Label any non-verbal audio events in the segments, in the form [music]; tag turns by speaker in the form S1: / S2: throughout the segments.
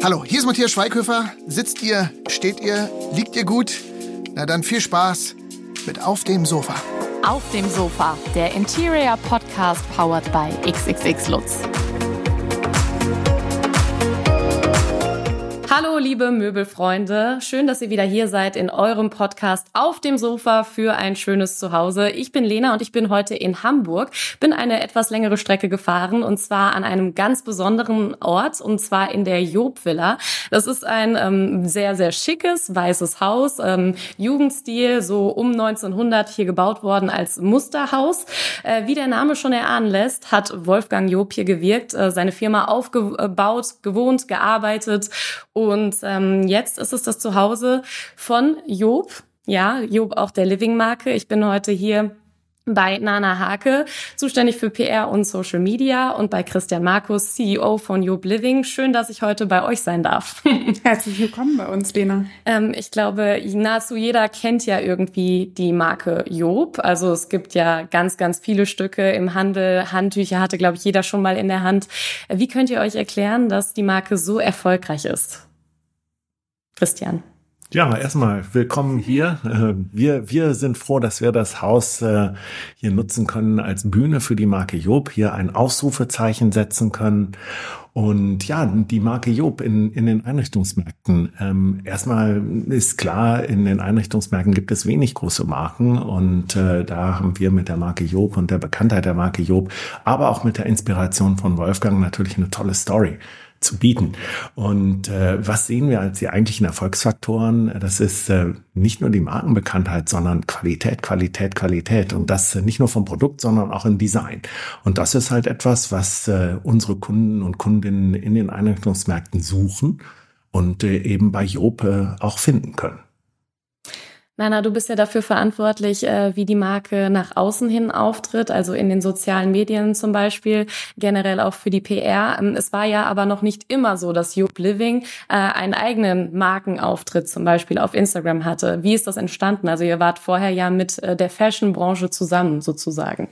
S1: Hallo, hier ist Matthias Schweighöfer. Sitzt ihr, steht ihr, liegt ihr gut? Na dann viel Spaß mit Auf dem Sofa.
S2: Auf dem Sofa, der Interior Podcast powered by XXX Lutz. Hallo, liebe Möbelfreunde. Schön, dass ihr wieder hier seid in eurem Podcast auf dem Sofa für ein schönes Zuhause. Ich bin Lena und ich bin heute in Hamburg. Bin eine etwas längere Strecke gefahren und zwar an einem ganz besonderen Ort und zwar in der Job Villa. Das ist ein ähm, sehr, sehr schickes, weißes Haus, ähm, Jugendstil, so um 1900 hier gebaut worden als Musterhaus. Äh, wie der Name schon erahnen lässt, hat Wolfgang Job hier gewirkt, äh, seine Firma aufgebaut, gewohnt, gearbeitet und ähm, jetzt ist es das Zuhause von Job. Ja, Job auch der Living-Marke. Ich bin heute hier bei Nana Hake, zuständig für PR und Social Media und bei Christian Markus, CEO von Job Living. Schön, dass ich heute bei euch sein darf. [laughs]
S3: Herzlich willkommen bei uns, Lena.
S2: Ähm, ich glaube, nahezu jeder kennt ja irgendwie die Marke Job. Also es gibt ja ganz, ganz viele Stücke im Handel. Handtücher hatte, glaube ich, jeder schon mal in der Hand. Wie könnt ihr euch erklären, dass die Marke so erfolgreich ist? Christian.
S4: Ja, erstmal willkommen hier. Äh, wir, wir sind froh, dass wir das Haus äh, hier nutzen können als Bühne für die Marke Job, hier ein Ausrufezeichen setzen können. Und ja, die Marke Job in, in den Einrichtungsmärkten. Ähm, erstmal ist klar, in den Einrichtungsmärkten gibt es wenig große Marken und äh, da haben wir mit der Marke Job und der Bekanntheit der Marke Job, aber auch mit der Inspiration von Wolfgang natürlich eine tolle Story zu bieten. Und äh, was sehen wir als die eigentlichen Erfolgsfaktoren? Das ist äh, nicht nur die Markenbekanntheit, sondern Qualität, Qualität, Qualität. Und das äh, nicht nur vom Produkt, sondern auch im Design. Und das ist halt etwas, was äh, unsere Kunden und Kundinnen in den Einrichtungsmärkten suchen und äh, eben bei Jope äh, auch finden können.
S2: Nana, du bist ja dafür verantwortlich, äh, wie die Marke nach außen hin auftritt, also in den sozialen Medien zum Beispiel, generell auch für die PR. Ähm, es war ja aber noch nicht immer so, dass Job Living äh, einen eigenen Markenauftritt zum Beispiel auf Instagram hatte. Wie ist das entstanden? Also ihr wart vorher ja mit äh, der Fashion-Branche zusammen sozusagen.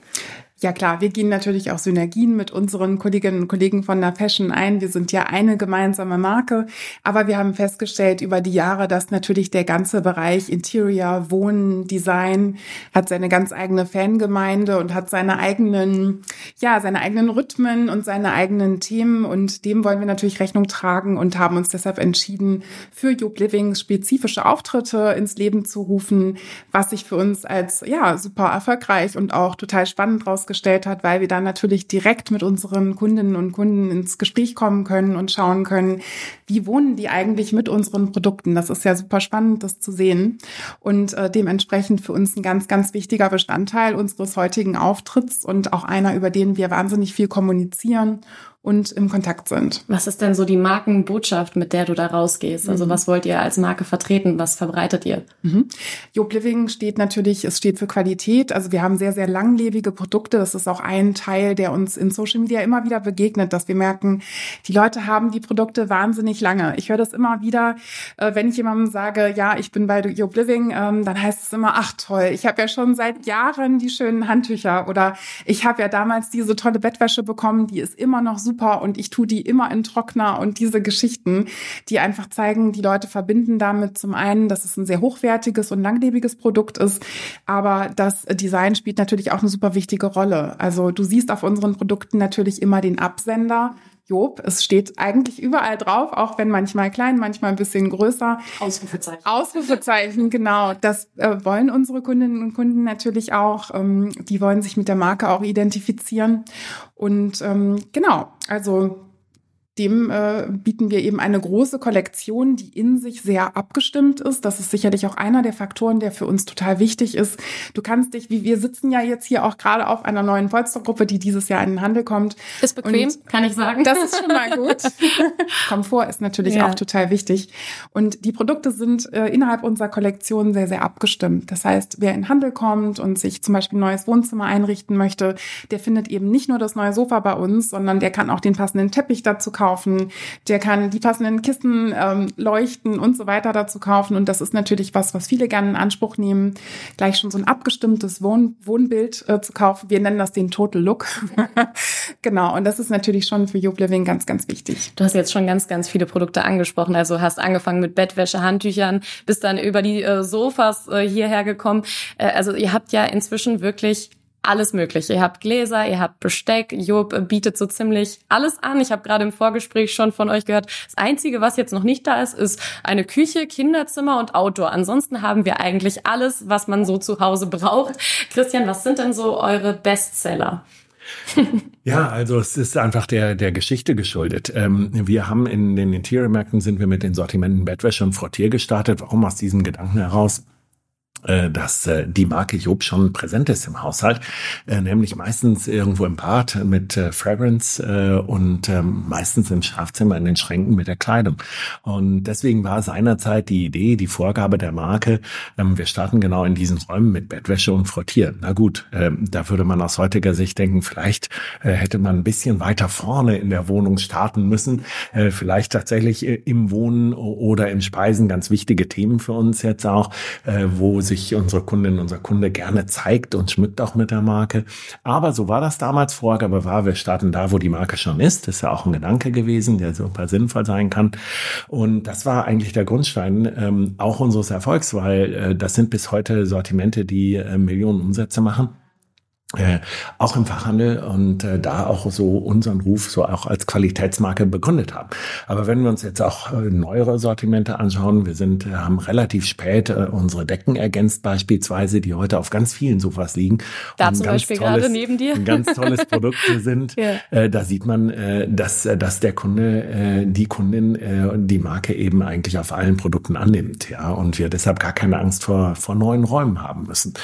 S3: Ja klar, wir gehen natürlich auch Synergien mit unseren Kolleginnen und Kollegen von der Fashion ein. Wir sind ja eine gemeinsame Marke, aber wir haben festgestellt über die Jahre, dass natürlich der ganze Bereich Interior, Wohnen, Design hat seine ganz eigene Fangemeinde und hat seine eigenen, ja, seine eigenen Rhythmen und seine eigenen Themen und dem wollen wir natürlich Rechnung tragen und haben uns deshalb entschieden, für Job Living spezifische Auftritte ins Leben zu rufen, was sich für uns als, ja, super erfolgreich und auch total spannend raus herausgestellt hat, weil wir dann natürlich direkt mit unseren Kundinnen und Kunden ins Gespräch kommen können und schauen können, wie wohnen die eigentlich mit unseren Produkten. Das ist ja super spannend, das zu sehen. Und äh, dementsprechend für uns ein ganz, ganz wichtiger Bestandteil unseres heutigen Auftritts und auch einer, über den wir wahnsinnig viel kommunizieren und im Kontakt sind.
S2: Was ist denn so die Markenbotschaft, mit der du da rausgehst? Also mhm. was wollt ihr als Marke vertreten? Was verbreitet ihr?
S3: Mhm. Job Living steht natürlich, es steht für Qualität. Also wir haben sehr, sehr langlebige Produkte. Das ist auch ein Teil, der uns in Social Media immer wieder begegnet, dass wir merken, die Leute haben die Produkte wahnsinnig lange. Ich höre das immer wieder, äh, wenn ich jemandem sage, ja, ich bin bei Job Living, ähm, dann heißt es immer, ach toll, ich habe ja schon seit Jahren die schönen Handtücher oder ich habe ja damals diese tolle Bettwäsche bekommen, die ist immer noch super super und ich tue die immer in Trockner und diese Geschichten, die einfach zeigen, die Leute verbinden damit zum einen, dass es ein sehr hochwertiges und langlebiges Produkt ist, aber das Design spielt natürlich auch eine super wichtige Rolle. Also du siehst auf unseren Produkten natürlich immer den Absender, Job. Es steht eigentlich überall drauf, auch wenn manchmal klein, manchmal ein bisschen größer.
S2: Ausrufezeichen.
S3: Ausrufezeichen, genau. Das äh, wollen unsere Kundinnen und Kunden natürlich auch. Ähm, die wollen sich mit der Marke auch identifizieren. Und ähm, genau, also dem äh, bieten wir eben eine große Kollektion, die in sich sehr abgestimmt ist. Das ist sicherlich auch einer der Faktoren, der für uns total wichtig ist. Du kannst dich, wie wir sitzen ja jetzt hier auch gerade auf einer neuen Polstergruppe, die dieses Jahr in den Handel kommt.
S2: Ist bequem, Und kann ich sagen.
S3: Das ist schon mal gut. [laughs] Komfort ist natürlich ja. auch total wichtig. Und die Produkte sind äh, innerhalb unserer Kollektion sehr, sehr abgestimmt. Das heißt, wer in den Handel kommt und sich zum Beispiel ein neues Wohnzimmer einrichten möchte, der findet eben nicht nur das neue Sofa bei uns, sondern der kann auch den passenden Teppich dazu kaufen kaufen, der kann die passenden Kissen ähm, leuchten und so weiter dazu kaufen. Und das ist natürlich was, was viele gerne in Anspruch nehmen, gleich schon so ein abgestimmtes Wohn Wohnbild äh, zu kaufen. Wir nennen das den Total Look. [laughs] genau. Und das ist natürlich schon für Job Living ganz, ganz wichtig.
S2: Du hast jetzt schon ganz, ganz viele Produkte angesprochen. Also hast angefangen mit Bettwäsche, Handtüchern, bist dann über die äh, Sofas äh, hierher gekommen. Äh, also ihr habt ja inzwischen wirklich alles Mögliche. Ihr habt Gläser, ihr habt Besteck. Job bietet so ziemlich alles an. Ich habe gerade im Vorgespräch schon von euch gehört. Das Einzige, was jetzt noch nicht da ist, ist eine Küche, Kinderzimmer und Outdoor. Ansonsten haben wir eigentlich alles, was man so zu Hause braucht. Christian, was sind denn so eure Bestseller? [laughs]
S4: ja, also es ist einfach der, der Geschichte geschuldet. Ähm, wir haben in den Interior-Märkten sind wir mit den Sortimenten Bettwäsche und Frottier gestartet. Warum aus diesem Gedanken heraus? Äh, dass äh, die Marke Job schon präsent ist im Haushalt, äh, nämlich meistens irgendwo im Bad mit Fragrance und ähm, meistens im Schlafzimmer in den Schränken mit der Kleidung. Und deswegen war seinerzeit die Idee, die Vorgabe der Marke, ähm, wir starten genau in diesen Räumen mit Bettwäsche und Frottieren. Na gut, ähm, da würde man aus heutiger Sicht denken, vielleicht hätte man ein bisschen weiter vorne in der Wohnung starten müssen, vielleicht tatsächlich im Wohnen oder im Speisen, ganz wichtige Themen für uns jetzt auch, wo sich sich unsere Kundin, unser Kunde gerne zeigt und schmückt auch mit der Marke. Aber so war das damals. Vorgabe war, wir starten da, wo die Marke schon ist. Das ist ja auch ein Gedanke gewesen, der super sinnvoll sein kann. Und das war eigentlich der Grundstein ähm, auch unseres Erfolgs, weil äh, das sind bis heute Sortimente, die äh, Millionen Umsätze machen. Äh, auch im Fachhandel und äh, da auch so unseren Ruf so auch als Qualitätsmarke begründet haben. Aber wenn wir uns jetzt auch äh, neuere Sortimente anschauen, wir sind äh, haben relativ spät äh, unsere Decken ergänzt beispielsweise, die heute auf ganz vielen Sofas liegen.
S2: Da zum Beispiel tolles, gerade neben dir.
S4: Ein ganz tolles [laughs] Produkt sind. ja. äh, da sieht man, äh, dass, äh, dass der Kunde, die Kundin die Marke eben eigentlich auf allen Produkten annimmt. Ja, und wir deshalb gar keine Angst vor, vor neuen Räumen haben müssen.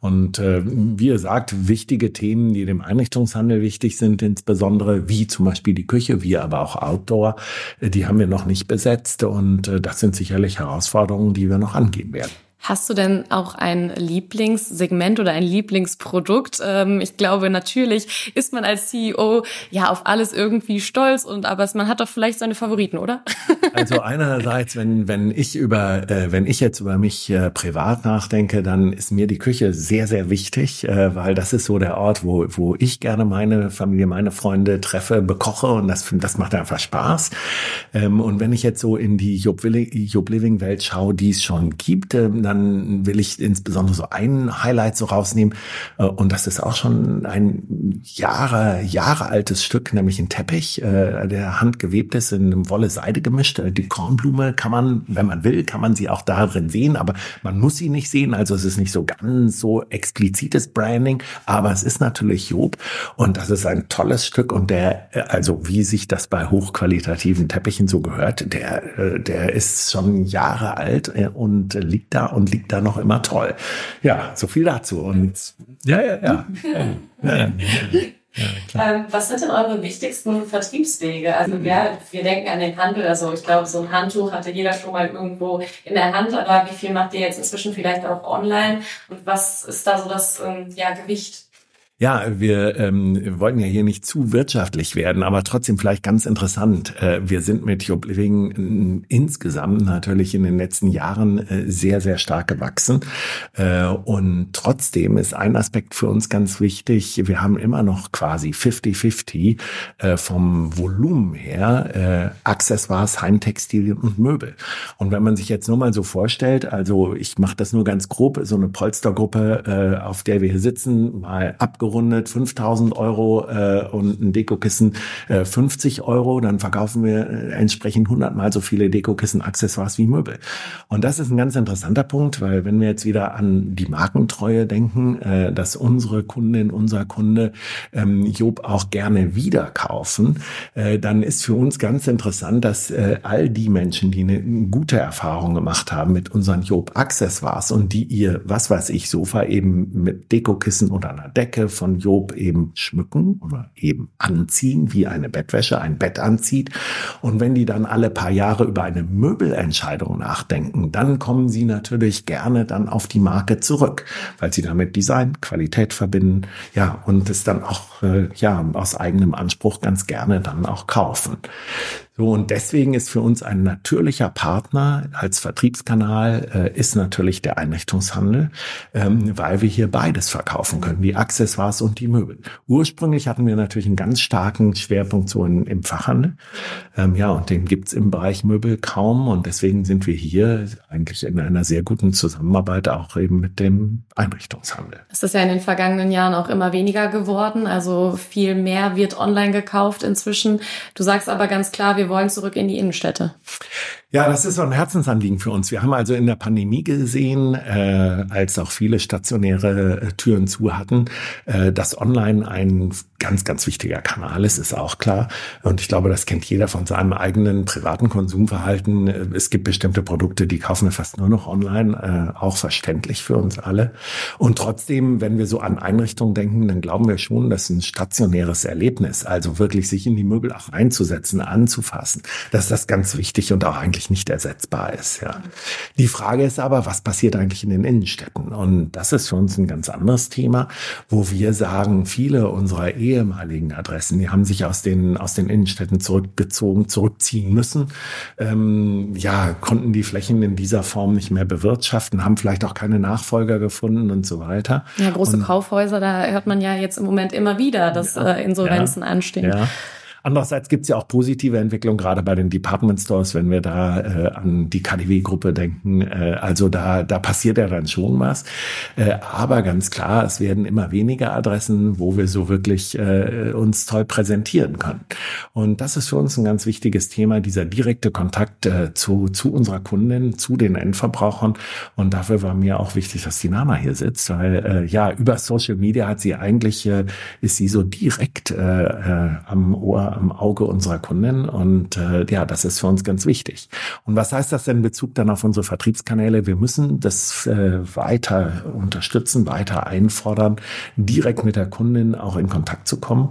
S4: Und wie ihr sagt, wichtige Themen, die dem Einrichtungshandel wichtig sind, insbesondere wie zum Beispiel die Küche, wie aber auch Outdoor, äh, die haben wir noch nicht besetzt und äh, das sind sicherlich Herausforderungen, die wir noch angehen werden.
S2: Hast du denn auch ein Lieblingssegment oder ein Lieblingsprodukt? Ähm, ich glaube, natürlich ist man als CEO ja auf alles irgendwie stolz und aber man hat doch vielleicht seine Favoriten, oder? [laughs]
S4: Also einerseits, wenn wenn ich über äh, wenn ich jetzt über mich äh, privat nachdenke, dann ist mir die Küche sehr sehr wichtig, äh, weil das ist so der Ort, wo wo ich gerne meine Familie, meine Freunde treffe, bekoche und das das macht einfach Spaß. Ähm, und wenn ich jetzt so in die Job Living Welt schaue, die es schon gibt, ähm, dann will ich insbesondere so ein Highlight so rausnehmen. Äh, und das ist auch schon ein Jahre, Jahre altes Stück, nämlich ein Teppich, äh, der handgewebt ist, in einem Wolle-Seide gemischt. Äh, die Kornblume kann man, wenn man will, kann man sie auch darin sehen, aber man muss sie nicht sehen. Also es ist nicht so ganz so explizites Branding, aber es ist natürlich Job. Und das ist ein tolles Stück. Und der, also wie sich das bei hochqualitativen Teppichen so gehört, der, der ist schon Jahre alt und liegt da und und liegt da noch immer toll. Ja, so viel dazu. Und ja, ja, ja. [laughs] ja, ja,
S2: ja ähm, was sind denn eure wichtigsten Vertriebswege? Also wir, wir denken an den Handel. Also ich glaube, so ein Handtuch hatte jeder schon mal irgendwo in der Hand. Aber wie viel macht ihr jetzt inzwischen vielleicht auch online? Und was ist da so das ähm, ja, Gewicht?
S4: Ja, wir ähm, wollten ja hier nicht zu wirtschaftlich werden, aber trotzdem vielleicht ganz interessant. Äh, wir sind mit Job Living äh, insgesamt natürlich in den letzten Jahren äh, sehr, sehr stark gewachsen. Äh, und trotzdem ist ein Aspekt für uns ganz wichtig. Wir haben immer noch quasi 50-50 äh, vom Volumen her äh, Accessoires, Heimtextilien und Möbel. Und wenn man sich jetzt nur mal so vorstellt, also ich mache das nur ganz grob, so eine Polstergruppe, auf der wir hier sitzen, mal abgeholt abgerundet 5000 Euro äh, und ein Dekokissen äh, 50 Euro, dann verkaufen wir äh, entsprechend 100 mal so viele Dekokissen, Accessoires wie Möbel. Und das ist ein ganz interessanter Punkt, weil wenn wir jetzt wieder an die Markentreue denken, äh, dass unsere Kundin, unser Kunde ähm, Job auch gerne wieder kaufen, äh, dann ist für uns ganz interessant, dass äh, all die Menschen, die eine gute Erfahrung gemacht haben mit unseren Job Accessoires und die ihr, was weiß ich, Sofa eben mit Dekokissen oder einer Decke von Job eben schmücken oder eben anziehen, wie eine Bettwäsche ein Bett anzieht. Und wenn die dann alle paar Jahre über eine Möbelentscheidung nachdenken, dann kommen sie natürlich gerne dann auf die Marke zurück, weil sie damit Design, Qualität verbinden, ja, und es dann auch, äh, ja, aus eigenem Anspruch ganz gerne dann auch kaufen. So, und deswegen ist für uns ein natürlicher Partner als Vertriebskanal äh, ist natürlich der Einrichtungshandel, ähm, weil wir hier beides verkaufen können, die Accessoires und die Möbel. Ursprünglich hatten wir natürlich einen ganz starken Schwerpunkt so in, im Fachhandel. Ähm, ja, und den gibt's im Bereich Möbel kaum. Und deswegen sind wir hier eigentlich in einer sehr guten Zusammenarbeit auch eben mit dem Einrichtungshandel.
S2: Es ist ja in den vergangenen Jahren auch immer weniger geworden. Also viel mehr wird online gekauft inzwischen. Du sagst aber ganz klar, wir wollen zurück in die Innenstädte.
S4: Ja, das ist so ein Herzensanliegen für uns. Wir haben also in der Pandemie gesehen, äh, als auch viele stationäre äh, Türen zu hatten, äh, dass online ein ganz, ganz wichtiger Kanal ist, ist auch klar. Und ich glaube, das kennt jeder von seinem eigenen privaten Konsumverhalten. Es gibt bestimmte Produkte, die kaufen wir fast nur noch online, äh, auch verständlich für uns alle. Und trotzdem, wenn wir so an Einrichtungen denken, dann glauben wir schon, dass ein stationäres Erlebnis, also wirklich sich in die Möbel auch einzusetzen, anzufassen, dass das ganz wichtig und auch eigentlich eigentlich nicht ersetzbar ist. Ja. Die Frage ist aber, was passiert eigentlich in den Innenstädten? Und das ist für uns ein ganz anderes Thema, wo wir sagen, viele unserer ehemaligen Adressen, die haben sich aus den, aus den Innenstädten zurückgezogen, zurückziehen müssen, ähm, ja, konnten die Flächen in dieser Form nicht mehr bewirtschaften, haben vielleicht auch keine Nachfolger gefunden und so weiter.
S2: Ja, große und, Kaufhäuser, da hört man ja jetzt im Moment immer wieder, dass ja, äh, Insolvenzen
S4: ja,
S2: anstehen.
S4: Ja. Andererseits gibt es ja auch positive Entwicklungen, gerade bei den Department Stores, wenn wir da äh, an die KDW-Gruppe denken. Äh, also da, da passiert ja dann schon was. Äh, aber ganz klar, es werden immer weniger Adressen, wo wir so wirklich äh, uns toll präsentieren können. Und das ist für uns ein ganz wichtiges Thema, dieser direkte Kontakt äh, zu, zu unserer Kundin, zu den Endverbrauchern. Und dafür war mir auch wichtig, dass die Nana hier sitzt, weil äh, ja, über Social Media hat sie eigentlich, äh, ist sie so direkt äh, äh, am Ohr am Auge unserer Kunden. Und äh, ja, das ist für uns ganz wichtig. Und was heißt das denn in Bezug dann auf unsere Vertriebskanäle? Wir müssen das äh, weiter unterstützen, weiter einfordern, direkt mit der Kundin auch in Kontakt zu kommen.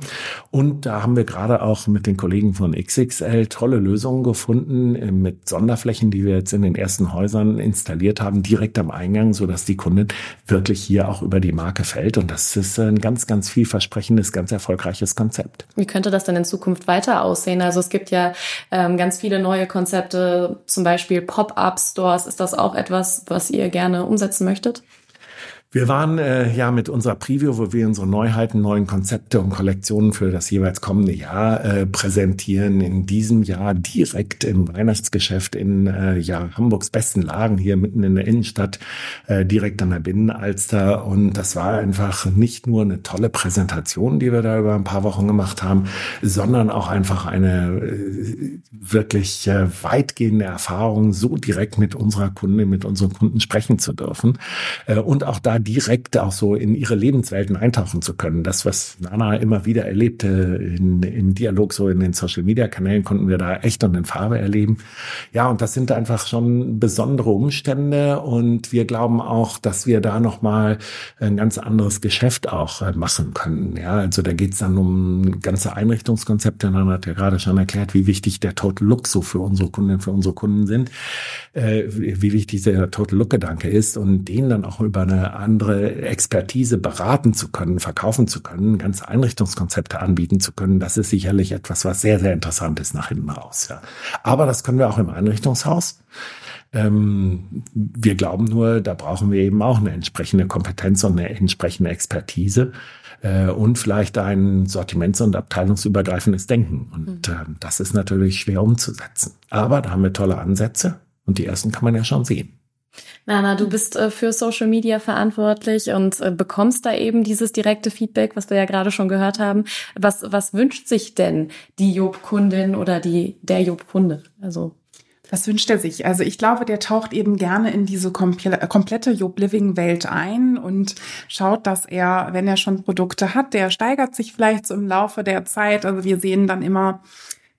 S4: Und da haben wir gerade auch mit den Kollegen von XXL tolle Lösungen gefunden äh, mit Sonderflächen, die wir jetzt in den ersten Häusern installiert haben, direkt am Eingang, so dass die Kundin wirklich hier auch über die Marke fällt. Und das ist ein ganz, ganz vielversprechendes, ganz erfolgreiches Konzept.
S2: Wie könnte das denn in Zukunft Zukunft weiter aussehen? Also es gibt ja ähm, ganz viele neue Konzepte, zum Beispiel Pop-up-Stores. Ist das auch etwas, was ihr gerne umsetzen möchtet?
S4: Wir waren äh, ja mit unserer Preview, wo wir unsere Neuheiten, neuen Konzepte und Kollektionen für das jeweils kommende Jahr äh, präsentieren. In diesem Jahr direkt im Weihnachtsgeschäft in äh, ja, Hamburgs besten Lagen hier mitten in der Innenstadt, äh, direkt an der Binnenalster. Und das war einfach nicht nur eine tolle Präsentation, die wir da über ein paar Wochen gemacht haben, sondern auch einfach eine äh, wirklich äh, weitgehende Erfahrung, so direkt mit unserer Kunde, mit unseren Kunden sprechen zu dürfen. Äh, und auch da direkt auch so in ihre Lebenswelten eintauchen zu können. Das, was Nana immer wieder erlebte in, im Dialog, so in den Social Media Kanälen, konnten wir da echt und in Farbe erleben. Ja, und das sind einfach schon besondere Umstände und wir glauben auch, dass wir da nochmal ein ganz anderes Geschäft auch äh, machen können. Ja, also da geht's dann um ganze Einrichtungskonzepte. Nana hat ja gerade schon erklärt, wie wichtig der Total Look so für unsere Kunden, für unsere Kunden sind, äh, wie wichtig der Total Look Gedanke ist und den dann auch über eine andere Expertise beraten zu können, verkaufen zu können, ganze Einrichtungskonzepte anbieten zu können, das ist sicherlich etwas, was sehr, sehr interessant ist nach hinten raus. Ja. Aber das können wir auch im Einrichtungshaus. Ähm, wir glauben nur, da brauchen wir eben auch eine entsprechende Kompetenz und eine entsprechende Expertise äh, und vielleicht ein sortiments- und abteilungsübergreifendes Denken. Und äh, das ist natürlich schwer umzusetzen. Aber da haben wir tolle Ansätze und die ersten kann man ja schon sehen.
S2: Nana, du bist äh, für Social Media verantwortlich und äh, bekommst da eben dieses direkte Feedback, was wir ja gerade schon gehört haben. Was, was wünscht sich denn die Job-Kundin oder die, der Job-Kunde? Also.
S3: Was wünscht er sich? Also ich glaube, der taucht eben gerne in diese komplette Job Living Welt ein und schaut, dass er, wenn er schon Produkte hat, der steigert sich vielleicht so im Laufe der Zeit. Also wir sehen dann immer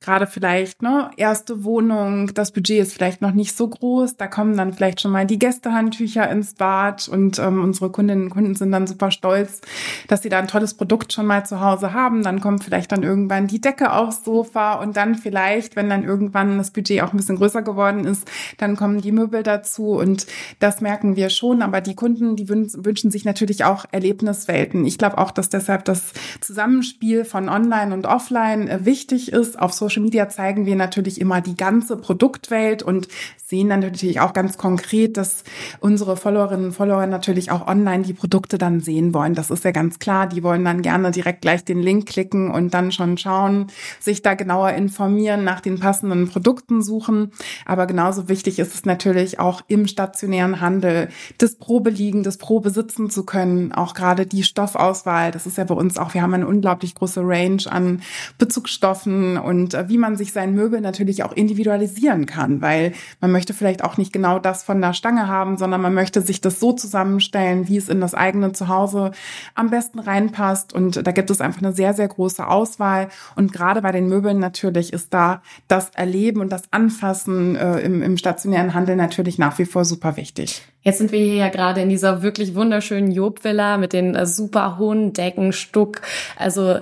S3: gerade vielleicht, ne, erste Wohnung, das Budget ist vielleicht noch nicht so groß, da kommen dann vielleicht schon mal die Gästehandtücher ins Bad und ähm, unsere Kundinnen und Kunden sind dann super stolz, dass sie da ein tolles Produkt schon mal zu Hause haben. Dann kommt vielleicht dann irgendwann die Decke aufs Sofa und dann vielleicht, wenn dann irgendwann das Budget auch ein bisschen größer geworden ist, dann kommen die Möbel dazu und das merken wir schon. Aber die Kunden, die wünschen sich natürlich auch Erlebniswelten. Ich glaube auch, dass deshalb das Zusammenspiel von Online und Offline äh, wichtig ist. Auf Social Media zeigen wir natürlich immer die ganze Produktwelt und sehen dann natürlich auch ganz konkret, dass unsere Followerinnen und Follower natürlich auch online die Produkte dann sehen wollen. Das ist ja ganz klar. Die wollen dann gerne direkt gleich den Link klicken und dann schon schauen, sich da genauer informieren, nach den passenden Produkten suchen. Aber genauso wichtig ist es natürlich auch im stationären Handel, das Probeliegen, das Probesitzen zu können. Auch gerade die Stoffauswahl. Das ist ja bei uns auch, wir haben eine unglaublich große Range an Bezugsstoffen und äh, wie man sich sein Möbel natürlich auch individualisieren kann, weil man möchte möchte vielleicht auch nicht genau das von der Stange haben, sondern man möchte sich das so zusammenstellen, wie es in das eigene Zuhause am besten reinpasst. Und da gibt es einfach eine sehr, sehr große Auswahl. Und gerade bei den Möbeln natürlich ist da das Erleben und das Anfassen äh, im, im stationären Handel natürlich nach wie vor super wichtig.
S2: Jetzt sind wir hier ja gerade in dieser wirklich wunderschönen Job-Villa mit den äh, super hohen Decken, Stuck. Also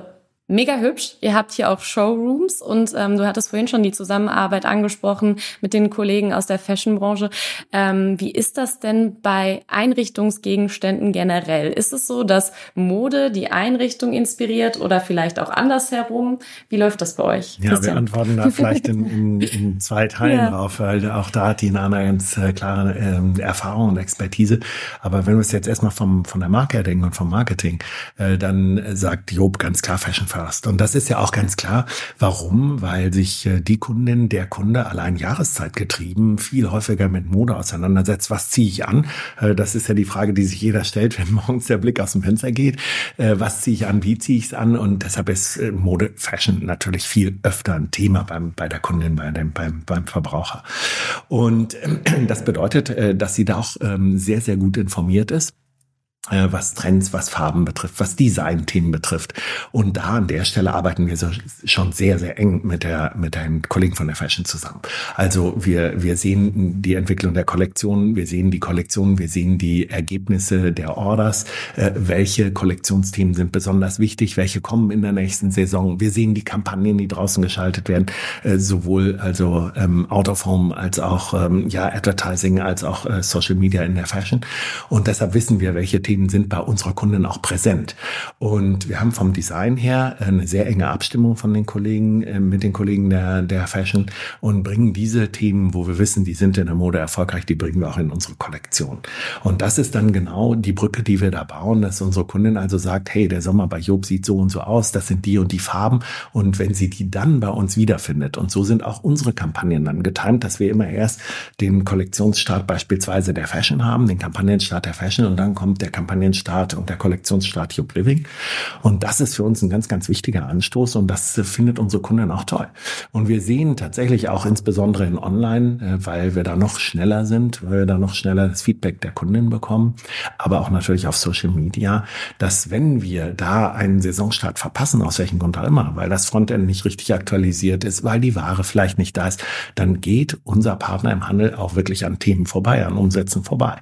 S2: mega hübsch. Ihr habt hier auch Showrooms und ähm, du hattest vorhin schon die Zusammenarbeit angesprochen mit den Kollegen aus der Fashionbranche. Ähm, wie ist das denn bei Einrichtungsgegenständen generell? Ist es so, dass Mode die Einrichtung inspiriert oder vielleicht auch andersherum? Wie läuft das bei euch?
S4: Ja, Christian? wir antworten da vielleicht in, in, in zwei Teilen ja. drauf, weil auch da hat die Nana ganz äh, klare ähm, Erfahrung und Expertise. Aber wenn wir es jetzt erstmal vom, von der Marke her denken und vom Marketing, äh, dann sagt Job ganz klar Fashion First. Und das ist ja auch ganz klar. Warum? Weil sich äh, die Kundin, der Kunde allein Jahreszeit getrieben viel häufiger mit Mode auseinandersetzt. Was ziehe ich an? Äh, das ist ja die Frage, die sich jeder stellt, [laughs] wenn morgens der Blick aus dem Fenster geht. Äh, was ziehe ich an? Wie ziehe ich es an? Und deshalb ist Mode, Fashion natürlich viel öfter ein Thema beim, bei der Kundin, bei dem, beim, beim Verbraucher. Und [clears throat] das bedeutet, dass sie da auch ähm, sehr, sehr gut informiert ist was Trends, was Farben betrifft, was Design-Themen betrifft. Und da an der Stelle arbeiten wir so, schon sehr, sehr eng mit der, mit den Kollegen von der Fashion zusammen. Also wir, wir sehen die Entwicklung der Kollektionen, wir sehen die Kollektionen, wir sehen die Ergebnisse der Orders, äh, welche Kollektionsthemen sind besonders wichtig, welche kommen in der nächsten Saison. Wir sehen die Kampagnen, die draußen geschaltet werden, äh, sowohl also ähm, Out of Home als auch ähm, ja Advertising als auch äh, Social Media in der Fashion. Und deshalb wissen wir, welche Themen sind bei unserer Kunden auch präsent. Und wir haben vom Design her eine sehr enge Abstimmung von den Kollegen, äh, mit den Kollegen der, der Fashion und bringen diese Themen, wo wir wissen, die sind in der Mode erfolgreich, die bringen wir auch in unsere Kollektion. Und das ist dann genau die Brücke, die wir da bauen, dass unsere Kundin also sagt, hey, der Sommer bei Job sieht so und so aus, das sind die und die Farben. Und wenn sie die dann bei uns wiederfindet, und so sind auch unsere Kampagnen dann getimt, dass wir immer erst den Kollektionsstart beispielsweise der Fashion haben, den Kampagnenstart der Fashion und dann kommt der Kampagnenstart und der Kollektionsstart Hub Living. Und das ist für uns ein ganz, ganz wichtiger Anstoß und das findet unsere Kunden auch toll. Und wir sehen tatsächlich auch insbesondere in Online, äh, weil wir da noch schneller sind, weil wir da noch schneller das Feedback der Kunden bekommen, aber auch natürlich auf Social Media, dass wenn wir da einen Saisonstart verpassen, aus welchem Grund auch immer, weil das Frontend nicht richtig aktualisiert ist, weil die Ware vielleicht nicht da ist, dann geht unser Partner im Handel auch wirklich an Themen vorbei, an Umsätzen vorbei.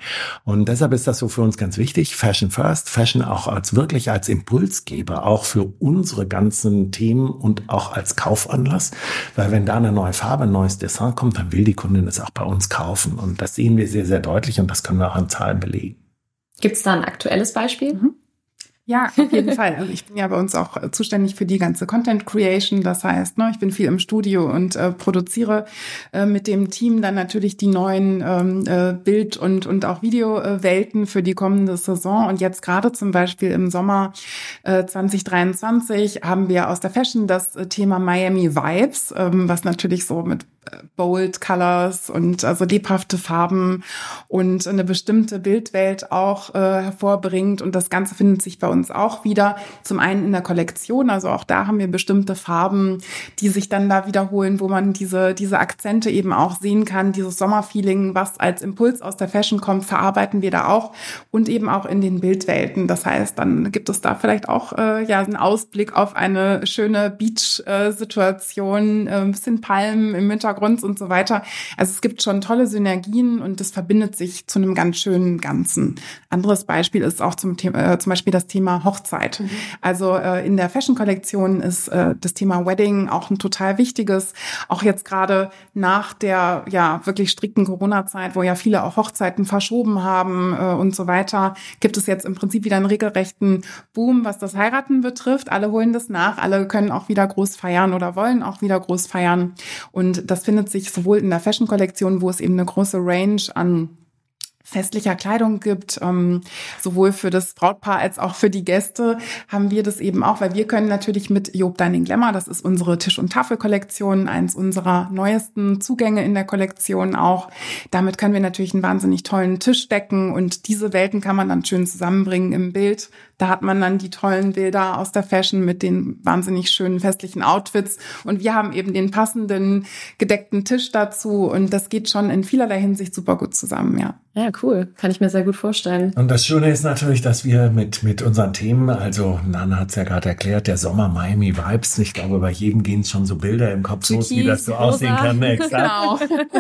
S4: Und deshalb ist das so für uns ganz wichtig wichtig, Fashion First, Fashion auch als wirklich als Impulsgeber, auch für unsere ganzen Themen und auch als Kaufanlass. Weil wenn da eine neue Farbe, ein neues Design kommt, dann will die Kundin es auch bei uns kaufen. Und das sehen wir sehr, sehr deutlich und das können wir auch an Zahlen belegen.
S2: Gibt es da ein aktuelles Beispiel? Mhm.
S3: Ja, auf jeden Fall. Also ich bin ja bei uns auch äh, zuständig für die ganze Content Creation. Das heißt, ne, ich bin viel im Studio und äh, produziere äh, mit dem Team dann natürlich die neuen ähm, äh, Bild- und, und auch Videowelten für die kommende Saison. Und jetzt gerade zum Beispiel im Sommer äh, 2023 haben wir aus der Fashion das äh, Thema Miami Vibes, ähm, was natürlich so mit bold Colors und also lebhafte Farben und eine bestimmte Bildwelt auch äh, hervorbringt. Und das Ganze findet sich bei uns auch wieder. Zum einen in der Kollektion, also auch da haben wir bestimmte Farben, die sich dann da wiederholen, wo man diese, diese Akzente eben auch sehen kann, dieses Sommerfeeling, was als Impuls aus der Fashion kommt, verarbeiten wir da auch und eben auch in den Bildwelten. Das heißt, dann gibt es da vielleicht auch äh, ja einen Ausblick auf eine schöne Beach-Situation, äh, ein bisschen Palmen im Hintergrund und so weiter. Also es gibt schon tolle Synergien und das verbindet sich zu einem ganz schönen Ganzen. Anderes Beispiel ist auch zum Thema, äh, zum Beispiel das Thema Hochzeit. Mhm. Also äh, in der Fashion-Kollektion ist äh, das Thema Wedding auch ein total wichtiges. Auch jetzt gerade nach der ja wirklich strikten Corona-Zeit, wo ja viele auch Hochzeiten verschoben haben äh, und so weiter, gibt es jetzt im Prinzip wieder einen regelrechten Boom, was das Heiraten betrifft. Alle holen das nach, alle können auch wieder groß feiern oder wollen auch wieder groß feiern. Und das findet sich sowohl in der Fashion-Kollektion, wo es eben eine große Range an festlicher Kleidung gibt, ähm, sowohl für das Brautpaar als auch für die Gäste, haben wir das eben auch, weil wir können natürlich mit Job Dining Glamour, das ist unsere Tisch- und Tafelkollektion, eins unserer neuesten Zugänge in der Kollektion auch. Damit können wir natürlich einen wahnsinnig tollen Tisch decken und diese Welten kann man dann schön zusammenbringen im Bild. Da hat man dann die tollen Bilder aus der Fashion mit den wahnsinnig schönen festlichen Outfits und wir haben eben den passenden gedeckten Tisch dazu und das geht schon in vielerlei Hinsicht super gut zusammen, ja.
S2: Ja, cool. Kann ich mir sehr gut vorstellen.
S4: Und das Schöne ist natürlich, dass wir mit, mit unseren Themen, also Nana hat es ja gerade erklärt, der Sommer Miami Vibes, ich glaube, bei jedem gehen schon so Bilder im Kopf los, wie das so rosa. aussehen kann. Ne? Exakt. Genau.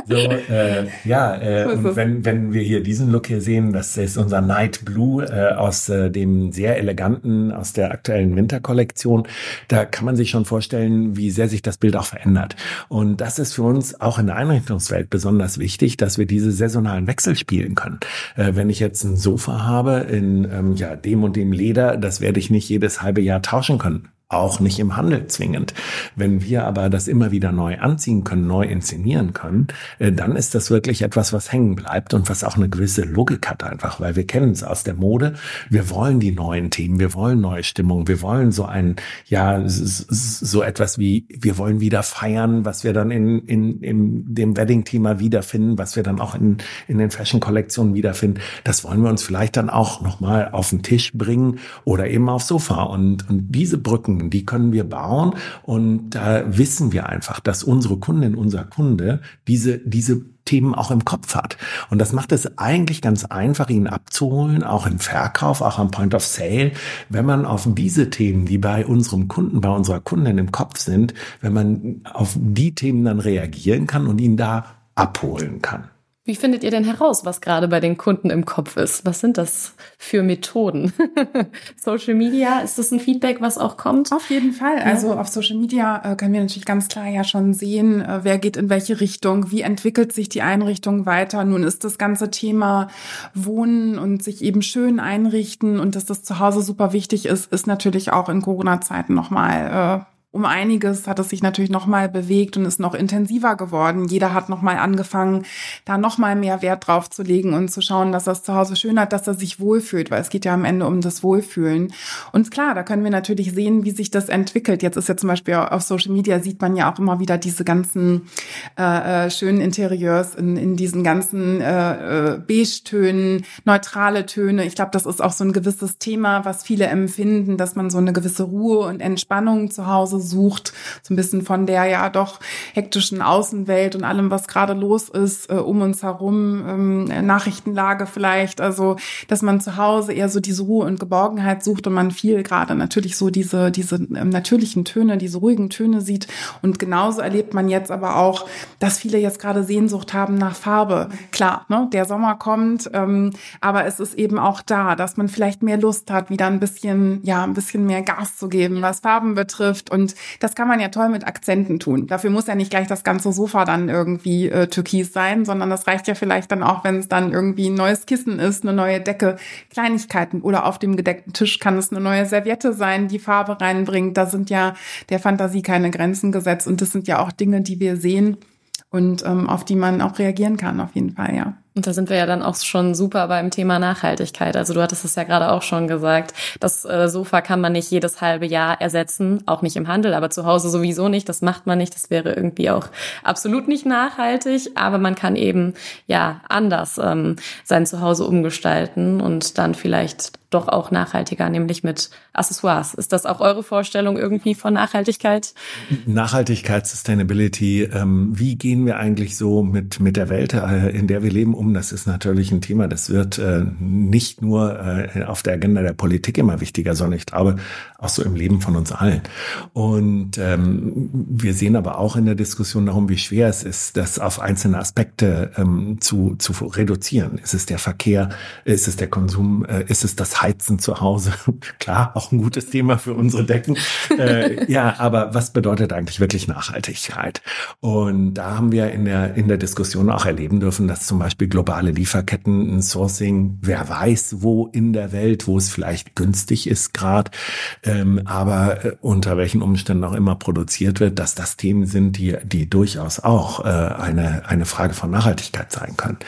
S4: So, äh, ja, äh, und wenn, wenn wir hier diesen Look hier sehen, das ist unser Night Blue äh, aus äh, dem sehr eleganten, aus der aktuellen Winterkollektion, da kann man sich schon vorstellen, wie sehr sich das Bild auch verändert. Und das ist für uns auch in der Einrichtungswelt besonders wichtig, dass wir diese saisonalen Wechsel spielen können. Äh, wenn ich jetzt ein Sofa habe in ähm, ja, dem und dem Leder, das werde ich nicht jedes halbe Jahr tauschen können auch nicht im Handel zwingend. Wenn wir aber das immer wieder neu anziehen können, neu inszenieren können, äh, dann ist das wirklich etwas, was hängen bleibt und was auch eine gewisse Logik hat einfach, weil wir kennen es aus der Mode. Wir wollen die neuen Themen, wir wollen neue Stimmung, wir wollen so ein, ja, so etwas wie, wir wollen wieder feiern, was wir dann in, in, in dem Wedding-Thema wiederfinden, was wir dann auch in, in den Fashion-Kollektionen wiederfinden. Das wollen wir uns vielleicht dann auch nochmal auf den Tisch bringen oder eben aufs Sofa und, und diese Brücken Brücken, die können wir bauen und da wissen wir einfach, dass unsere Kundin, unser Kunde diese, diese Themen auch im Kopf hat. Und das macht es eigentlich ganz einfach, ihn abzuholen, auch im Verkauf, auch am Point of Sale, wenn man auf diese Themen, die bei unserem Kunden, bei unserer Kundin im Kopf sind, wenn man auf die Themen dann reagieren kann und ihn da abholen kann.
S2: Wie findet ihr denn heraus, was gerade bei den Kunden im Kopf ist? Was sind das für Methoden? [laughs] Social Media, ist das ein Feedback, was auch kommt?
S3: Auf jeden Fall. Also auf Social Media äh, können wir natürlich ganz klar ja schon sehen, äh, wer geht in welche Richtung, wie entwickelt sich die Einrichtung weiter. Nun ist das ganze Thema Wohnen und sich eben schön einrichten und dass das zu Hause super wichtig ist, ist natürlich auch in Corona-Zeiten nochmal äh, um einiges hat es sich natürlich nochmal bewegt und ist noch intensiver geworden. Jeder hat nochmal angefangen, da nochmal mehr Wert drauf zu legen und zu schauen, dass er es zu Hause schön hat, dass er sich wohlfühlt, weil es geht ja am Ende um das Wohlfühlen. Und klar, da können wir natürlich sehen, wie sich das entwickelt. Jetzt ist ja zum Beispiel auf Social Media sieht man ja auch immer wieder diese ganzen äh, äh schönen Interieurs in, in diesen ganzen äh, äh, Beige-Tönen, neutrale Töne. Ich glaube, das ist auch so ein gewisses Thema, was viele empfinden, dass man so eine gewisse Ruhe und Entspannung zu Hause sucht, so ein bisschen von der ja doch hektischen Außenwelt und allem, was gerade los ist, äh, um uns herum, ähm, Nachrichtenlage vielleicht, also dass man zu Hause eher so diese Ruhe und Geborgenheit sucht und man viel gerade natürlich so diese, diese ähm, natürlichen Töne, diese ruhigen Töne sieht. Und genauso erlebt man jetzt aber auch, dass viele jetzt gerade Sehnsucht haben nach Farbe. Klar, ne, der Sommer kommt, ähm, aber es ist eben auch da, dass man vielleicht mehr Lust hat, wieder ein bisschen, ja, ein bisschen mehr Gas zu geben, was Farben betrifft und und das kann man ja toll mit Akzenten tun. Dafür muss ja nicht gleich das ganze Sofa dann irgendwie äh, türkis sein, sondern das reicht ja vielleicht dann auch, wenn es dann irgendwie ein neues Kissen ist, eine neue Decke, Kleinigkeiten oder auf dem gedeckten Tisch kann es eine neue Serviette sein, die Farbe reinbringt. Da sind ja der Fantasie keine Grenzen gesetzt und das sind ja auch Dinge, die wir sehen und ähm, auf die man auch reagieren kann, auf jeden Fall, ja.
S2: Und da sind wir ja dann auch schon super beim Thema Nachhaltigkeit. Also du hattest es ja gerade auch schon gesagt. Das äh, Sofa kann man nicht jedes halbe Jahr ersetzen, auch nicht im Handel, aber zu Hause sowieso nicht. Das macht man nicht. Das wäre irgendwie auch absolut nicht nachhaltig. Aber man kann eben ja anders ähm, sein Zuhause umgestalten und dann vielleicht doch auch nachhaltiger, nämlich mit Accessoires. Ist das auch eure Vorstellung irgendwie von Nachhaltigkeit?
S4: Nachhaltigkeit, Sustainability. Ähm, wie gehen wir eigentlich so mit, mit der Welt, äh, in der wir leben, um? Das ist natürlich ein Thema, das wird äh, nicht nur äh, auf der Agenda der Politik immer wichtiger, sondern ich glaube auch so im Leben von uns allen. Und ähm, wir sehen aber auch in der Diskussion darum, wie schwer es ist, das auf einzelne Aspekte ähm, zu, zu reduzieren. Ist es der Verkehr? Ist es der Konsum? Äh, ist es das Heizen zu Hause. [laughs] Klar, auch ein gutes Thema für unsere Decken. äh, ja, aber was bedeutet eigentlich wirklich Nachhaltigkeit? Und da haben wir in der, in der Diskussion auch erleben dürfen, dass zum Beispiel globale Lieferketten, ein Sourcing, wer weiß wo in der Welt, wo es vielleicht günstig ist gerade, ähm, aber äh, unter welchen Umständen auch immer produziert wird, dass das Themen sind, die, die durchaus auch äh, eine, eine Frage von Nachhaltigkeit sein können.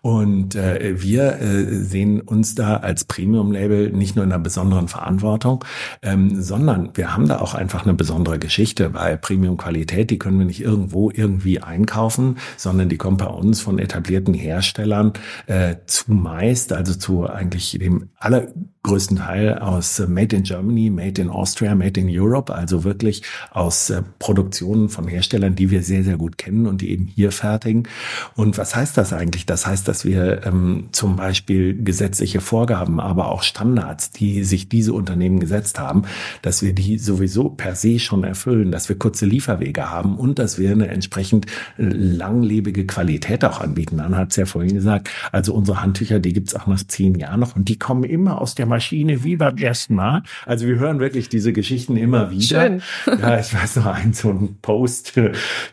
S4: Und äh, wir äh, sehen uns da als Premium Label nicht nur in einer besonderen Verantwortung, ähm, sondern wir haben da auch einfach eine besondere Geschichte, weil Premium-Qualität, die können wir nicht irgendwo irgendwie einkaufen, sondern die kommt bei uns von etablierten Herstellern äh, zumeist, also zu eigentlich dem aller größten Teil aus äh, Made in Germany, Made in Austria, Made in Europe, also wirklich aus äh, Produktionen von Herstellern, die wir sehr, sehr gut kennen und die eben hier fertigen. Und was heißt das eigentlich? Das heißt, dass wir ähm, zum Beispiel gesetzliche Vorgaben, aber auch Standards, die sich diese Unternehmen gesetzt haben, dass wir die sowieso per se schon erfüllen, dass wir kurze Lieferwege haben und dass wir eine entsprechend äh, langlebige Qualität auch anbieten. Man hat es ja vorhin gesagt, also unsere Handtücher, die gibt's auch nach zehn Jahren noch und die kommen immer aus der Maschine wie beim ersten Mal. Also wir hören wirklich diese Geschichten immer wieder. Schön. Ja, ich weiß noch einen so ein Post,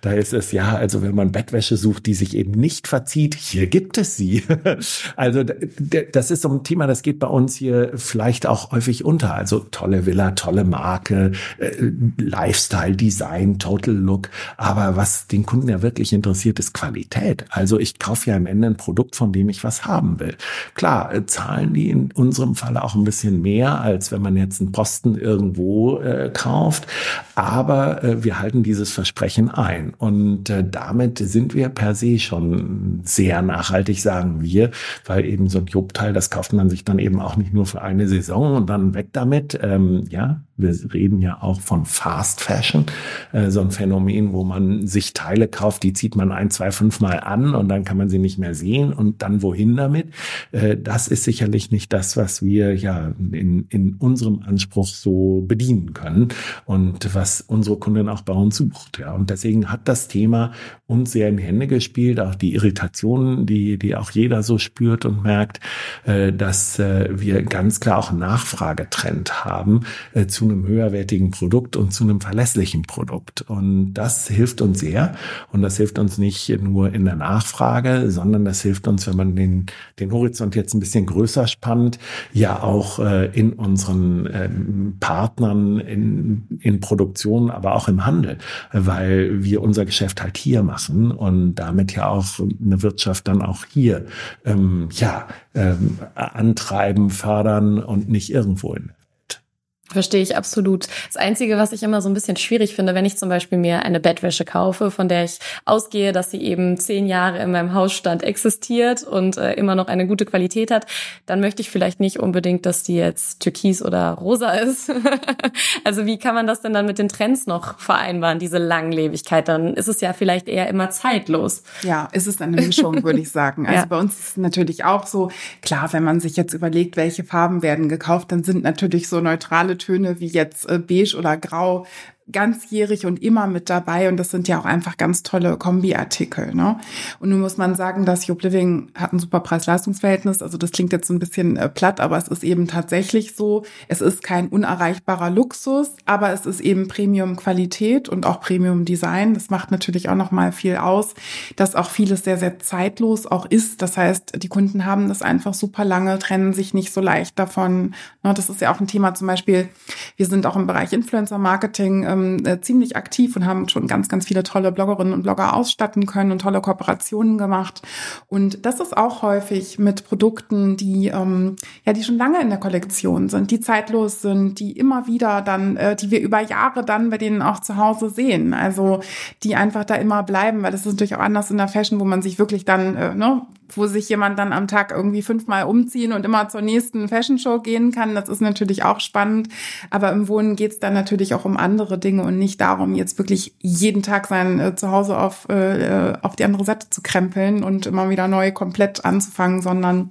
S4: da ist es ja, also wenn man Bettwäsche sucht, die sich eben nicht verzieht, hier gibt es sie. [laughs] Also das ist so ein Thema, das geht bei uns hier vielleicht auch häufig unter. Also tolle Villa, tolle Marke, äh, Lifestyle, Design, Total Look. Aber was den Kunden ja wirklich interessiert, ist Qualität. Also ich kaufe ja am Ende ein Produkt, von dem ich was haben will. Klar, äh, zahlen die in unserem Fall auch ein bisschen mehr, als wenn man jetzt einen Posten irgendwo äh, kauft. Aber äh, wir halten dieses Versprechen ein. Und äh, damit sind wir per se schon sehr nachhaltig, sagen wir, weil eben so ein Jobteil, das kauft man sich dann eben auch nicht nur für eine Saison und dann weg damit. Ähm, ja, wir reden ja auch von Fast Fashion, äh, so ein Phänomen, wo man sich Teile kauft, die zieht man ein, zwei, fünf Mal an und dann kann man sie nicht mehr sehen und dann wohin damit. Äh, das ist sicherlich nicht das, was wir ja in, in unserem Anspruch so bedienen können und was unsere Kunden auch bei uns sucht. Ja. Und deswegen hat das Thema uns sehr in Hände gespielt, auch die Irritationen, die, die auch jeder so spürt und merkt, äh, dass äh, wir ganz klar auch Nachfragetrend haben äh, zu einem höherwertigen Produkt und zu einem verlässlichen Produkt. Und das hilft uns sehr. Und das hilft uns nicht nur in der Nachfrage, sondern das hilft uns, wenn man den, den Horizont jetzt ein bisschen größer spannt, ja auch äh, in unseren äh, Partnern in, in Produktion, aber auch im Handel, weil wir unser Geschäft halt hier machen und damit ja auch eine Wirtschaft dann auch hier ähm, ja ähm, antreiben, fördern und nicht irgendwo in
S2: Verstehe ich absolut. Das Einzige, was ich immer so ein bisschen schwierig finde, wenn ich zum Beispiel mir eine Bettwäsche kaufe, von der ich ausgehe, dass sie eben zehn Jahre in meinem Hausstand existiert und äh, immer noch eine gute Qualität hat, dann möchte ich vielleicht nicht unbedingt, dass die jetzt türkis oder rosa ist. [laughs] also wie kann man das denn dann mit den Trends noch vereinbaren, diese Langlebigkeit? Dann ist es ja vielleicht eher immer zeitlos.
S3: Ja, ist es eine Mischung, würde ich sagen. [laughs] Also ja. bei uns ist es natürlich auch so, klar, wenn man sich jetzt überlegt, welche Farben werden gekauft, dann sind natürlich so neutrale Töne wie jetzt äh, beige oder grau ganzjährig und immer mit dabei und das sind ja auch einfach ganz tolle Kombiartikel. Ne? Und nun muss man sagen, dass Job Living hat ein super Preis-Leistungs-Verhältnis. Also das klingt jetzt ein bisschen äh, platt, aber es ist eben tatsächlich so. Es ist kein unerreichbarer Luxus, aber es ist eben Premium-Qualität und auch Premium-Design. Das macht natürlich auch noch mal viel aus, dass auch vieles sehr, sehr zeitlos auch ist. Das heißt, die Kunden haben das einfach super lange, trennen sich nicht so leicht davon. Ne? Das ist ja auch ein Thema zum Beispiel. Wir sind auch im Bereich Influencer-Marketing ähm, ähm, äh, ziemlich aktiv und haben schon ganz, ganz viele tolle Bloggerinnen und Blogger ausstatten können und tolle Kooperationen gemacht. Und das ist auch häufig mit Produkten, die ähm, ja, die schon lange in der Kollektion sind, die zeitlos sind, die immer wieder dann, äh, die wir über Jahre dann bei denen auch zu Hause sehen. Also die einfach da immer bleiben, weil das ist natürlich auch anders in der Fashion, wo man sich wirklich dann, äh, ne, wo sich jemand dann am Tag irgendwie fünfmal umziehen und immer zur nächsten Fashion Show gehen kann. Das ist natürlich auch spannend. Aber im Wohnen geht es dann natürlich auch um andere Dinge und nicht darum, jetzt wirklich jeden Tag sein äh, Zuhause auf, äh, auf die andere Seite zu krempeln und immer wieder neu komplett anzufangen, sondern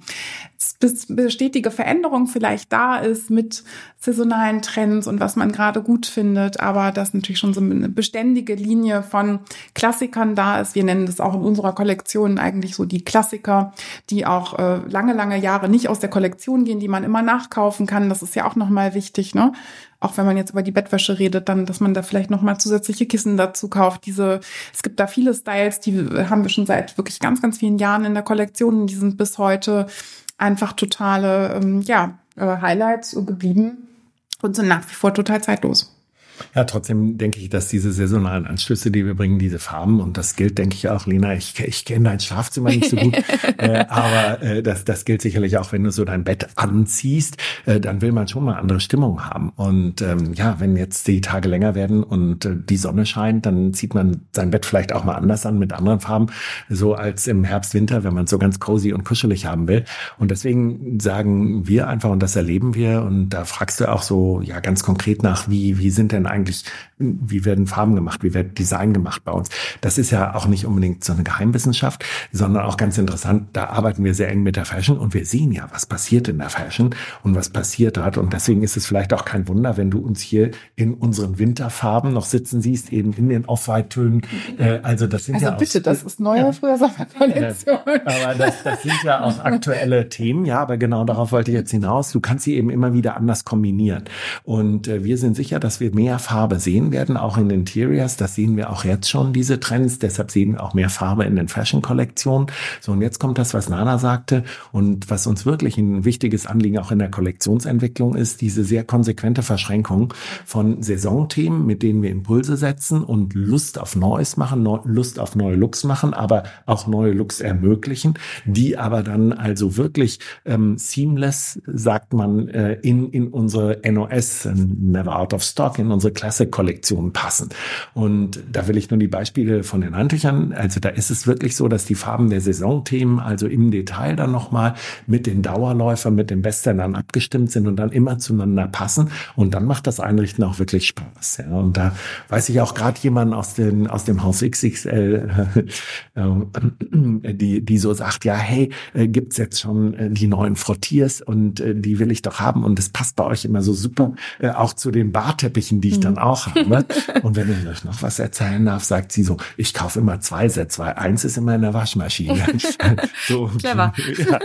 S3: stetige Veränderung vielleicht da ist mit saisonalen Trends und was man gerade gut findet, aber dass natürlich schon so eine beständige Linie von Klassikern da ist. Wir nennen das auch in unserer Kollektion eigentlich so die Klassiker, die auch äh, lange, lange Jahre nicht aus der Kollektion gehen, die man immer nachkaufen kann. Das ist ja auch nochmal wichtig, ne? Auch wenn man jetzt über die Bettwäsche redet, dann, dass man da vielleicht nochmal zusätzliche Kissen dazu kauft. Diese, es gibt da viele Styles, die haben wir schon seit wirklich ganz, ganz vielen Jahren in der Kollektion. Die sind bis heute einfach totale ähm, ja, äh, Highlights geblieben und sind nach wie vor total zeitlos.
S4: Ja, trotzdem denke ich, dass diese saisonalen Anschlüsse, die wir bringen, diese Farben, und das gilt, denke ich auch, Lena, ich, ich kenne dein Schlafzimmer nicht so gut, [laughs] äh, aber äh, das, das gilt sicherlich auch, wenn du so dein Bett anziehst, äh, dann will man schon mal andere Stimmung haben. Und ähm, ja, wenn jetzt die Tage länger werden und äh, die Sonne scheint, dann zieht man sein Bett vielleicht auch mal anders an mit anderen Farben, so als im Herbst, Winter, wenn man es so ganz cozy und kuschelig haben will. Und deswegen sagen wir einfach, und das erleben wir, und da fragst du auch so ja ganz konkret nach, wie, wie sind denn eigentlich, wie werden Farben gemacht, wie wird Design gemacht bei uns. Das ist ja auch nicht unbedingt so eine Geheimwissenschaft, sondern auch ganz interessant. Da arbeiten wir sehr eng mit der Fashion und wir sehen ja, was passiert in der Fashion und was passiert hat. Und deswegen ist es vielleicht auch kein Wunder, wenn du uns hier in unseren Winterfarben noch sitzen siehst, eben in den Off-White-Tönen. Äh, also das sind
S3: also
S4: ja
S3: bitte, das ist neue ja. früher Sommerkollektion.
S4: aber das, das sind ja auch aktuelle Themen, ja, aber genau darauf wollte ich jetzt hinaus. Du kannst sie eben immer wieder anders kombinieren. Und äh, wir sind sicher, dass wir mehr Farbe sehen werden, auch in Interiors. Das sehen wir auch jetzt schon, diese Trends. Deshalb sehen wir auch mehr Farbe in den Fashion-Kollektionen. So, und jetzt kommt das, was Nana sagte und was uns wirklich ein wichtiges Anliegen auch in der Kollektionsentwicklung ist, diese sehr konsequente Verschränkung von Saisonthemen, mit denen wir Impulse setzen und Lust auf Neues machen, Lust auf neue Looks machen, aber auch neue Looks ermöglichen, die aber dann also wirklich ähm, seamless, sagt man, äh, in, in unsere NOS, Never Out of Stock, in unsere unsere Klasse-Kollektion passen. Und da will ich nur die Beispiele von den Handtüchern. Also da ist es wirklich so, dass die Farben der Saisonthemen also im Detail dann nochmal mit den Dauerläufern, mit den Bestsellern abgestimmt sind und dann immer zueinander passen. Und dann macht das Einrichten auch wirklich Spaß. Ja. Und da weiß ich auch gerade jemanden aus, den, aus dem Haus XXL, äh, die, die so sagt, ja, hey, äh, gibt's jetzt schon äh, die neuen Frottiers und äh, die will ich doch haben. Und das passt bei euch immer so super, äh, auch zu den Barteppichen, die ich dann mhm. auch habe. [laughs] Und wenn ich euch noch was erzählen darf, sagt sie so, ich kaufe immer zwei Sets, weil eins ist immer in der Waschmaschine. [laughs] [laughs]
S2: so, Clever. Ja.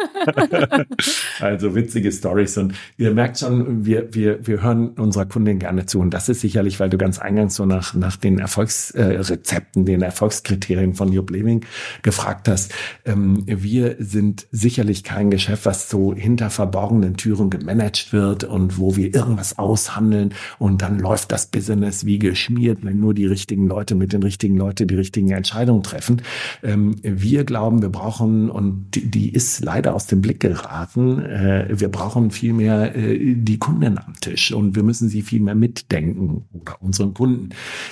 S4: Also witzige Stories. Und ihr merkt schon, wir, wir, wir hören unserer Kundin gerne zu. Und das ist sicherlich, weil du ganz eingangs so nach, nach den Erfolgsrezepten, den Erfolgskriterien von Jupp Leving gefragt hast. Ähm, wir sind sicherlich kein Geschäft, was so hinter verborgenen Türen gemanagt wird und wo wir irgendwas aushandeln und dann läuft das Business wie geschmiert, wenn nur die richtigen Leute mit den richtigen Leuten die richtigen Entscheidungen treffen. Ähm, wir glauben, wir brauchen, und die, die, ist leider aus dem Blick geraten, äh, wir brauchen viel mehr äh, die Kunden am Tisch und wir müssen sie viel mehr mitdenken oder unseren Kunden.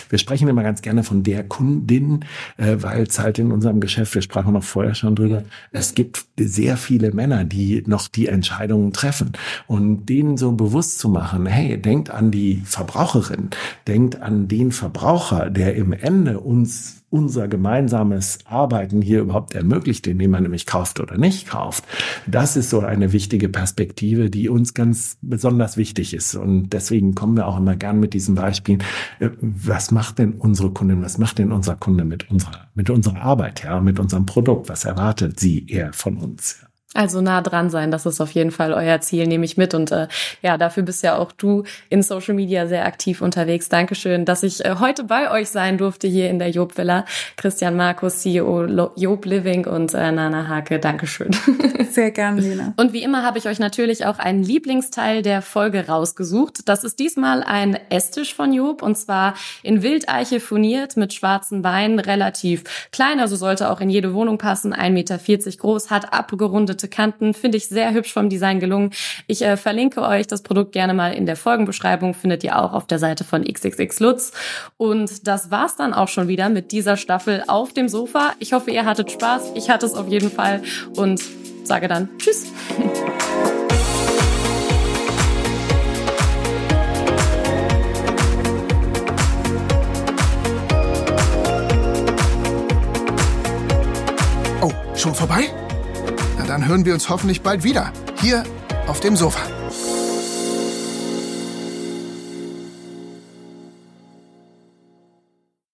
S4: Wir sprechen immer ganz gerne von der Kundin, äh, weil es halt in unserem Geschäft, wir sprachen noch vorher schon drüber, es gibt sehr viele Männer, die noch die Entscheidungen treffen und denen so bewusst zu machen, hey, denkt an die Verbraucherin, Verbraucherin, denkt an den Verbraucher, der im Ende uns unser gemeinsames Arbeiten hier überhaupt ermöglicht, indem man nämlich kauft oder nicht kauft. Das ist so eine wichtige Perspektive, die uns ganz besonders wichtig ist. Und deswegen kommen wir auch immer gern mit diesen Beispielen. Äh, was macht denn unsere Kundin, was macht denn unser Kunde mit unserer, mit unserer Arbeit, ja, mit unserem Produkt? Was erwartet sie eher von uns?
S2: Also nah dran sein, das ist auf jeden Fall euer Ziel, nehme ich mit. Und äh, ja, dafür bist ja auch du in Social Media sehr aktiv unterwegs. Dankeschön, dass ich äh, heute bei euch sein durfte hier in der Job Villa. Christian Markus, CEO Job Living und äh, Nana Hake, Dankeschön. [laughs]
S3: Sehr gern, Lena.
S2: Und wie immer habe ich euch natürlich auch einen Lieblingsteil der Folge rausgesucht. Das ist diesmal ein Esstisch von Job und zwar in Wildeiche furniert mit schwarzen Beinen, relativ klein, also sollte auch in jede Wohnung passen, 1,40 Meter groß, hat abgerundete rote Kanten. Finde ich sehr hübsch vom Design gelungen. Ich äh, verlinke euch das Produkt gerne mal in der Folgenbeschreibung. Findet ihr auch auf der Seite von XXX Lutz. Und das war's dann auch schon wieder mit dieser Staffel auf dem Sofa. Ich hoffe, ihr hattet Spaß. Ich hatte es auf jeden Fall und sage dann Tschüss.
S1: Oh, schon vorbei? Dann hören wir uns hoffentlich bald wieder. Hier auf dem Sofa.